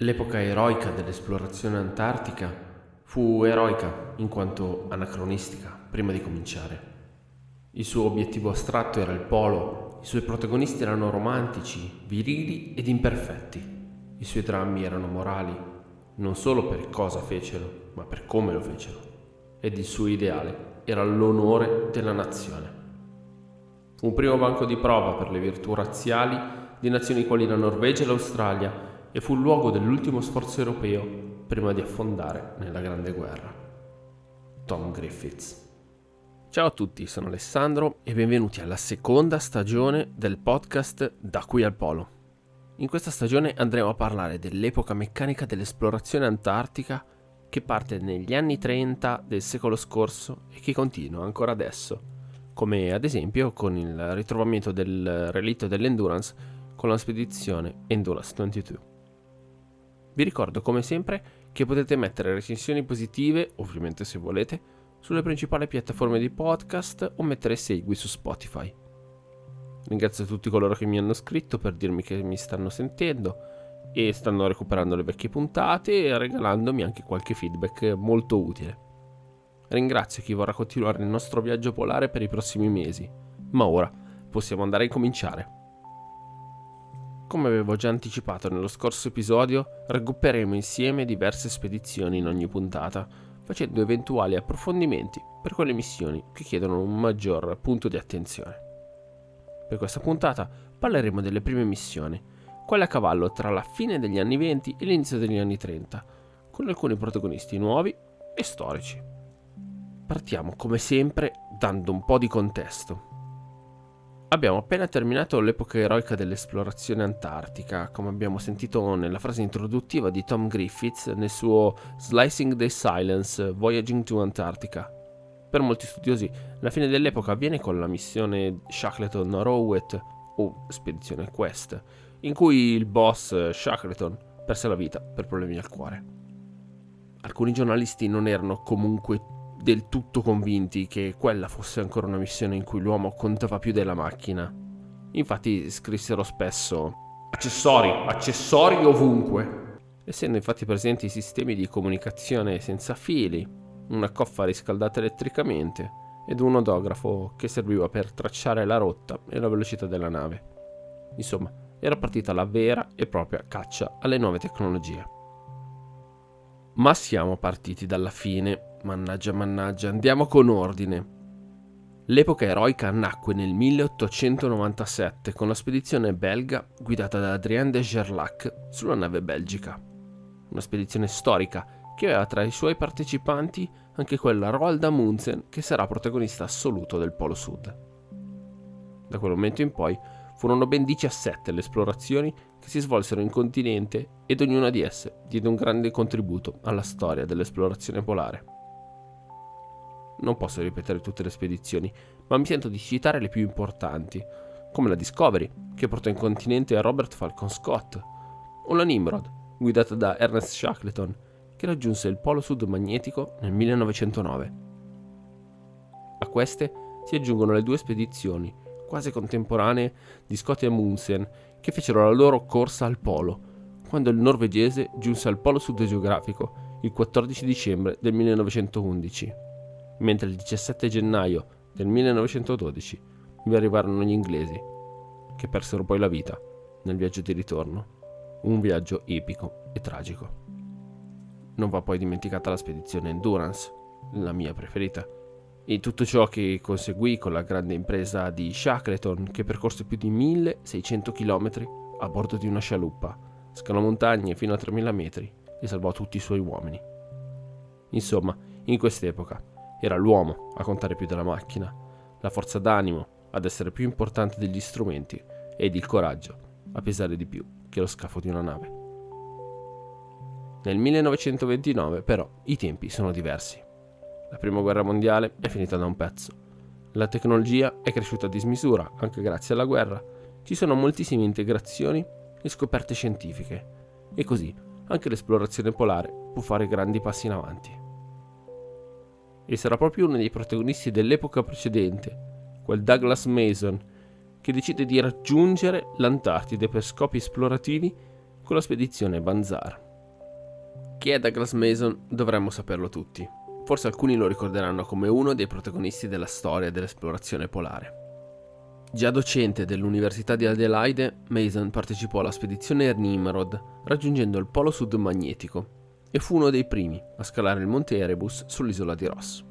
L'epoca eroica dell'esplorazione antartica fu eroica in quanto anacronistica prima di cominciare. Il suo obiettivo astratto era il polo, i suoi protagonisti erano romantici, virili ed imperfetti. I suoi drammi erano morali, non solo per cosa fecero, ma per come lo fecero. Ed il suo ideale era l'onore della nazione. Fu un primo banco di prova per le virtù razziali di nazioni quali la Norvegia e l'Australia e fu il luogo dell'ultimo sforzo europeo prima di affondare nella Grande Guerra. Tom Griffiths. Ciao a tutti, sono Alessandro e benvenuti alla seconda stagione del podcast Da qui al Polo. In questa stagione andremo a parlare dell'epoca meccanica dell'esplorazione antartica che parte negli anni 30 del secolo scorso e che continua ancora adesso, come ad esempio con il ritrovamento del relitto dell'Endurance con la spedizione Endurance 22. Vi ricordo come sempre che potete mettere recensioni positive, ovviamente se volete, sulle principali piattaforme di podcast o mettere segui su Spotify. Ringrazio tutti coloro che mi hanno scritto per dirmi che mi stanno sentendo e stanno recuperando le vecchie puntate e regalandomi anche qualche feedback molto utile. Ringrazio chi vorrà continuare il nostro viaggio polare per i prossimi mesi, ma ora possiamo andare a cominciare. Come avevo già anticipato nello scorso episodio, raggrupperemo insieme diverse spedizioni in ogni puntata, facendo eventuali approfondimenti per quelle missioni che chiedono un maggior punto di attenzione. Per questa puntata parleremo delle prime missioni, quelle a cavallo tra la fine degli anni 20 e l'inizio degli anni 30, con alcuni protagonisti nuovi e storici. Partiamo come sempre dando un po' di contesto. Abbiamo appena terminato l'epoca eroica dell'esplorazione antartica, come abbiamo sentito nella frase introduttiva di Tom Griffiths nel suo Slicing the Silence Voyaging to Antarctica. Per molti studiosi, la fine dell'epoca avviene con la missione Shackleton Rowett o Spedizione Quest, in cui il boss Shackleton perse la vita per problemi al cuore. Alcuni giornalisti non erano comunque del tutto convinti che quella fosse ancora una missione in cui l'uomo contava più della macchina. Infatti scrissero spesso accessori, accessori ovunque. Essendo infatti presenti sistemi di comunicazione senza fili, una coffa riscaldata elettricamente ed un odografo che serviva per tracciare la rotta e la velocità della nave. Insomma, era partita la vera e propria caccia alle nuove tecnologie. Ma siamo partiti dalla fine Mannaggia, mannaggia, andiamo con ordine. L'epoca eroica nacque nel 1897 con la spedizione belga guidata da Adrien de Gerlac sulla nave belgica. Una spedizione storica che aveva tra i suoi partecipanti anche quella Roald Amundsen che sarà protagonista assoluto del Polo Sud. Da quel momento in poi furono ben 17 le esplorazioni che si svolsero in continente ed ognuna di esse diede un grande contributo alla storia dell'esplorazione polare. Non posso ripetere tutte le spedizioni, ma mi sento di citare le più importanti, come la Discovery, che portò in continente Robert Falcon Scott, o la Nimrod, guidata da Ernest Shackleton, che raggiunse il polo sud magnetico nel 1909. A queste si aggiungono le due spedizioni, quasi contemporanee, di Scott e Amundsen, che fecero la loro corsa al polo, quando il norvegese giunse al polo sud geografico il 14 dicembre del 1911 mentre il 17 gennaio del 1912 vi arrivarono gli inglesi, che persero poi la vita nel viaggio di ritorno, un viaggio epico e tragico. Non va poi dimenticata la spedizione Endurance, la mia preferita, e tutto ciò che conseguì con la grande impresa di Shackleton che percorse più di 1600 km a bordo di una scialuppa, scalò montagne fino a 3000 metri e salvò tutti i suoi uomini. Insomma, in quest'epoca era l'uomo a contare più della macchina, la forza d'animo ad essere più importante degli strumenti ed il coraggio a pesare di più che lo scafo di una nave. Nel 1929 però i tempi sono diversi. La prima guerra mondiale è finita da un pezzo. La tecnologia è cresciuta a dismisura anche grazie alla guerra. Ci sono moltissime integrazioni e scoperte scientifiche. E così anche l'esplorazione polare può fare grandi passi in avanti e sarà proprio uno dei protagonisti dell'epoca precedente, quel Douglas Mason, che decide di raggiungere l'Antartide per scopi esplorativi con la spedizione Banzar. Chi è Douglas Mason dovremmo saperlo tutti. Forse alcuni lo ricorderanno come uno dei protagonisti della storia dell'esplorazione polare. Già docente dell'Università di Adelaide, Mason partecipò alla spedizione Nimrod, raggiungendo il polo sud magnetico, e fu uno dei primi a scalare il monte Erebus sull'isola di Ross.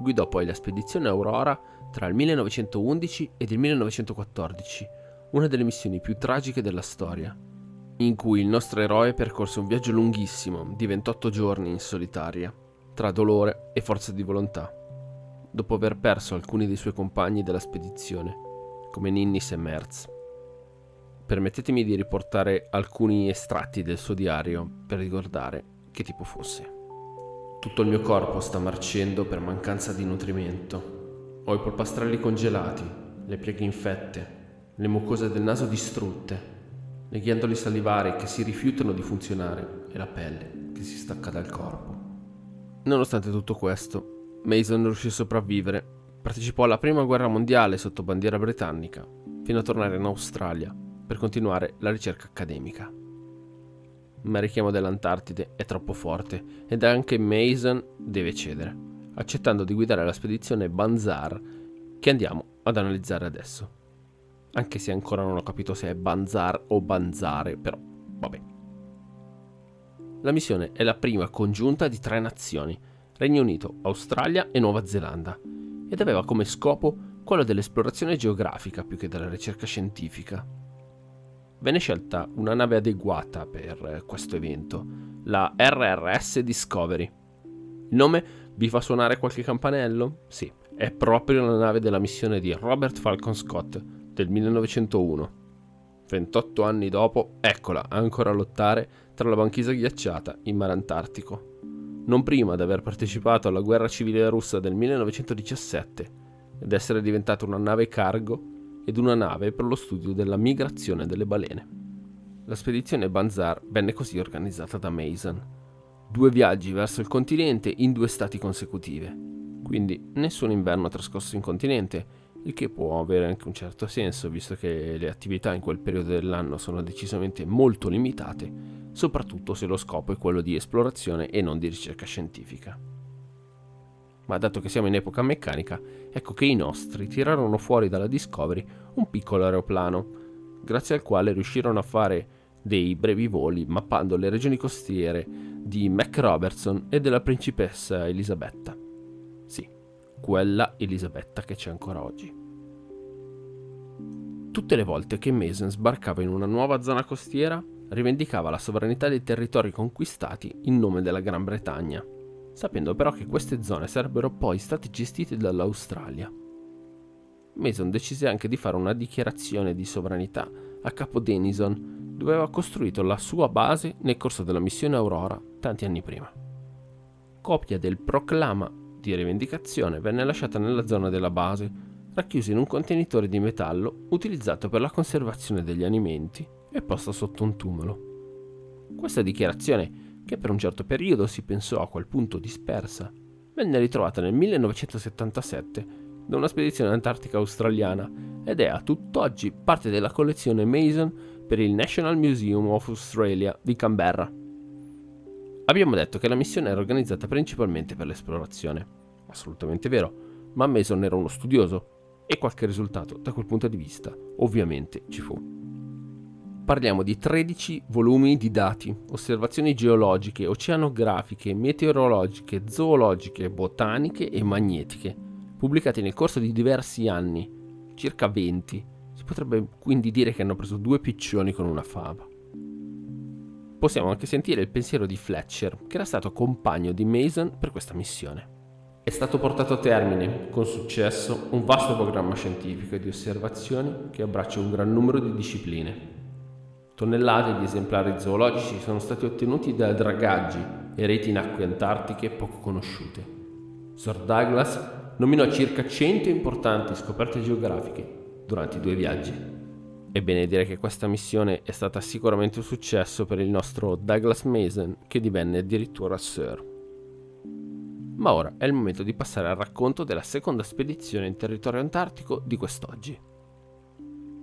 Guidò poi la spedizione Aurora tra il 1911 ed il 1914, una delle missioni più tragiche della storia, in cui il nostro eroe percorse un viaggio lunghissimo di 28 giorni in solitaria, tra dolore e forza di volontà dopo aver perso alcuni dei suoi compagni della spedizione, come Ninnis e Merz. Permettetemi di riportare alcuni estratti del suo diario per ricordare che tipo fosse. Tutto il mio corpo sta marcendo per mancanza di nutrimento. Ho i polpastrelli congelati, le pieghe infette, le mucose del naso distrutte, le ghiandole salivari che si rifiutano di funzionare e la pelle che si stacca dal corpo. Nonostante tutto questo, Mason riuscì a sopravvivere. Partecipò alla prima guerra mondiale sotto bandiera britannica, fino a tornare in Australia per continuare la ricerca accademica. Ma il richiamo dell'Antartide è troppo forte ed anche Mason deve cedere, accettando di guidare la spedizione Banzar che andiamo ad analizzare adesso. Anche se ancora non ho capito se è Banzar o Banzare, però vabbè. La missione è la prima congiunta di tre nazioni, Regno Unito, Australia e Nuova Zelanda, ed aveva come scopo quello dell'esplorazione geografica più che della ricerca scientifica. Venne scelta una nave adeguata per questo evento, la RRS Discovery. Il nome vi fa suonare qualche campanello? Sì, è proprio la nave della missione di Robert Falcon Scott del 1901. 28 anni dopo, eccola ancora a lottare tra la banchisa ghiacciata in mare Antartico non prima di aver partecipato alla guerra civile russa del 1917 ed essere diventata una nave cargo ed una nave per lo studio della migrazione delle balene. La spedizione Banzar venne così organizzata da Mason. Due viaggi verso il continente in due stati consecutive. Quindi nessun inverno trascorso in continente, il che può avere anche un certo senso, visto che le attività in quel periodo dell'anno sono decisamente molto limitate soprattutto se lo scopo è quello di esplorazione e non di ricerca scientifica. Ma dato che siamo in epoca meccanica, ecco che i nostri tirarono fuori dalla Discovery un piccolo aeroplano, grazie al quale riuscirono a fare dei brevi voli mappando le regioni costiere di Mac Robertson e della principessa Elisabetta. Sì, quella Elisabetta che c'è ancora oggi. Tutte le volte che Mason sbarcava in una nuova zona costiera, rivendicava la sovranità dei territori conquistati in nome della Gran Bretagna, sapendo però che queste zone sarebbero poi state gestite dall'Australia. Mason decise anche di fare una dichiarazione di sovranità a Capo Denison, dove aveva costruito la sua base nel corso della missione Aurora tanti anni prima. Copia del proclama di rivendicazione venne lasciata nella zona della base, racchiusa in un contenitore di metallo utilizzato per la conservazione degli alimenti e posta sotto un tumulo. Questa dichiarazione, che per un certo periodo si pensò a quel punto dispersa, venne ritrovata nel 1977 da una spedizione antartica australiana ed è a tutt'oggi parte della collezione Mason per il National Museum of Australia di Canberra. Abbiamo detto che la missione era organizzata principalmente per l'esplorazione. Assolutamente vero, ma Mason era uno studioso e qualche risultato da quel punto di vista ovviamente ci fu parliamo di 13 volumi di dati, osservazioni geologiche, oceanografiche, meteorologiche, zoologiche, botaniche e magnetiche, pubblicati nel corso di diversi anni, circa 20. Si potrebbe quindi dire che hanno preso due piccioni con una fava. Possiamo anche sentire il pensiero di Fletcher, che era stato compagno di Mason per questa missione. È stato portato a termine, con successo, un vasto programma scientifico di osservazioni che abbraccia un gran numero di discipline, Tonnellate di esemplari zoologici sono stati ottenuti da dragaggi e reti in acque antartiche poco conosciute. Sir Douglas nominò circa 100 importanti scoperte geografiche durante i due viaggi. Ebbene dire che questa missione è stata sicuramente un successo per il nostro Douglas Mason che divenne addirittura Sir. Ma ora è il momento di passare al racconto della seconda spedizione in territorio antartico di quest'oggi.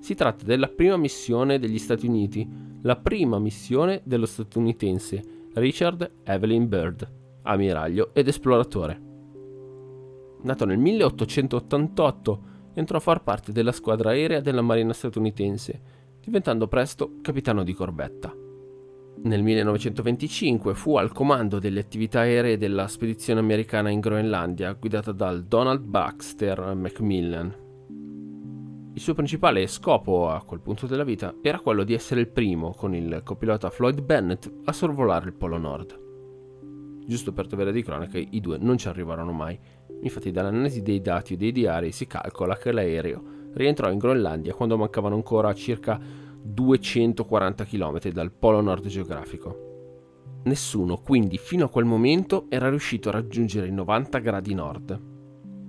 Si tratta della prima missione degli Stati Uniti, la prima missione dello statunitense Richard Evelyn Byrd, ammiraglio ed esploratore. Nato nel 1888, entrò a far parte della squadra aerea della Marina statunitense, diventando presto capitano di corbetta. Nel 1925 fu al comando delle attività aeree della spedizione americana in Groenlandia, guidata dal Donald Baxter Macmillan. Il suo principale scopo a quel punto della vita era quello di essere il primo, con il copilota Floyd Bennett, a sorvolare il Polo Nord. Giusto per dovere di cronaca, i due non ci arrivarono mai. Infatti, dall'analisi dei dati e dei diari si calcola che l'aereo rientrò in Groenlandia quando mancavano ancora circa 240 km dal polo nord geografico. Nessuno quindi fino a quel momento era riuscito a raggiungere i 90 gradi nord.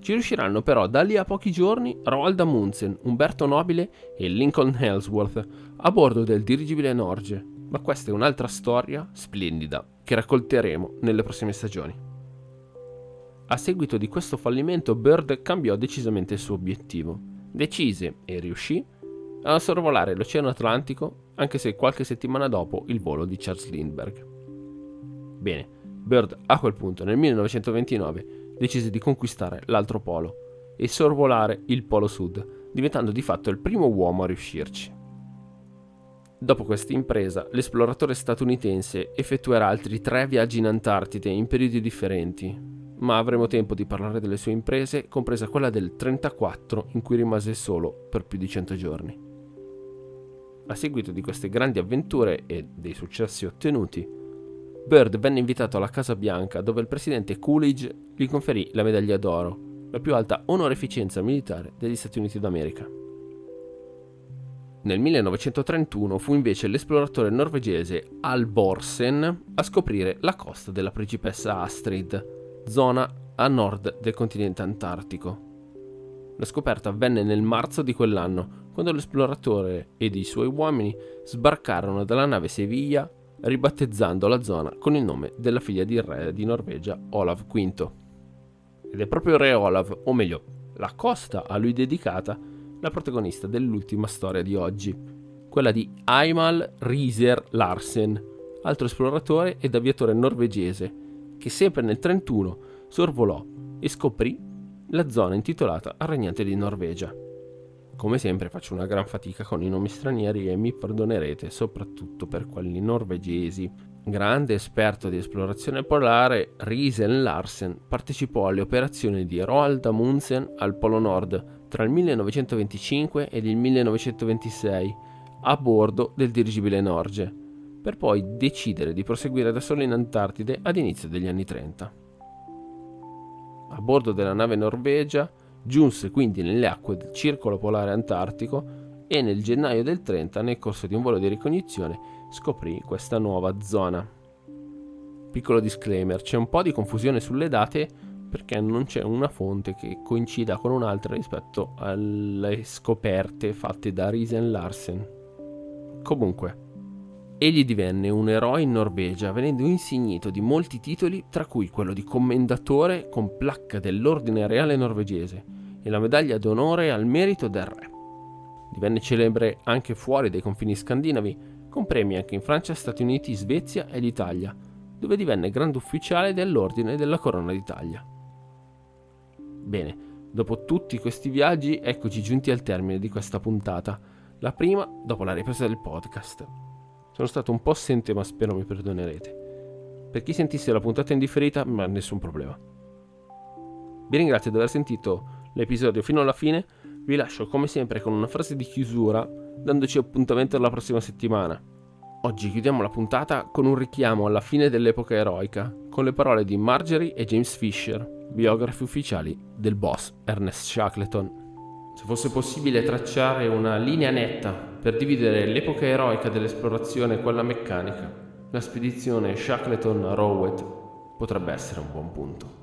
Ci riusciranno però da lì a pochi giorni Roald Amundsen, Umberto Nobile e Lincoln Ellsworth a bordo del dirigibile Norge, ma questa è un'altra storia splendida che raccolteremo nelle prossime stagioni. A seguito di questo fallimento Bird cambiò decisamente il suo obiettivo. Decise e riuscì a sorvolare l'Oceano Atlantico, anche se qualche settimana dopo il volo di Charles Lindbergh. Bene, Bird a quel punto, nel 1929, decise di conquistare l'altro polo e sorvolare il Polo Sud, diventando di fatto il primo uomo a riuscirci. Dopo questa impresa, l'esploratore statunitense effettuerà altri tre viaggi in Antartide in periodi differenti, ma avremo tempo di parlare delle sue imprese, compresa quella del 34 in cui rimase solo per più di 100 giorni. A seguito di queste grandi avventure e dei successi ottenuti, Bird venne invitato alla Casa Bianca dove il presidente Coolidge gli conferì la medaglia d'oro, la più alta onorificenza militare degli Stati Uniti d'America. Nel 1931 fu invece l'esploratore norvegese Alborsen a scoprire la costa della principessa Astrid, zona a nord del continente antartico. La scoperta avvenne nel marzo di quell'anno, quando l'esploratore ed i suoi uomini sbarcarono dalla nave Sevilla, ribattezzando la zona con il nome della figlia di re di Norvegia, Olav V. Ed è proprio re Olav, o meglio, la costa a lui dedicata, la protagonista dell'ultima storia di oggi, quella di Eimal Riiser Larsen, altro esploratore ed aviatore norvegese, che sempre nel 1931 sorvolò e scoprì la zona intitolata al regnante di Norvegia. Come sempre faccio una gran fatica con i nomi stranieri e mi perdonerete soprattutto per quelli norvegesi. Grande esperto di esplorazione polare, Riesen Larsen partecipò alle operazioni di Roald Amundsen al Polo Nord tra il 1925 ed il 1926 a bordo del dirigibile Norge, per poi decidere di proseguire da solo in Antartide ad inizio degli anni 30. A bordo della nave Norvegia Giunse quindi nelle acque del Circolo Polare Antartico e nel gennaio del 30, nel corso di un volo di ricognizione, scoprì questa nuova zona. Piccolo disclaimer, c'è un po' di confusione sulle date perché non c'è una fonte che coincida con un'altra rispetto alle scoperte fatte da Riesen Larsen. Comunque, egli divenne un eroe in Norvegia, venendo insignito di molti titoli, tra cui quello di commendatore con placca dell'Ordine Reale Norvegese e la medaglia d'onore al merito del re. Divenne celebre anche fuori dai confini scandinavi, con premi anche in Francia, Stati Uniti, Svezia ed Italia, dove divenne grande ufficiale dell'Ordine della Corona d'Italia. Bene, dopo tutti questi viaggi, eccoci giunti al termine di questa puntata, la prima dopo la ripresa del podcast. Sono stato un po' assente, ma spero mi perdonerete. Per chi sentisse la puntata indifferita, ma nessun problema. Vi ringrazio di aver sentito l'episodio fino alla fine, vi lascio come sempre con una frase di chiusura, dandoci appuntamento alla prossima settimana. Oggi chiudiamo la puntata con un richiamo alla fine dell'epoca eroica, con le parole di Marjorie e James Fisher, biografi ufficiali del boss Ernest Shackleton. Se fosse possibile tracciare una linea netta per dividere l'epoca eroica dell'esplorazione e quella meccanica, la spedizione Shackleton-Rowett potrebbe essere un buon punto.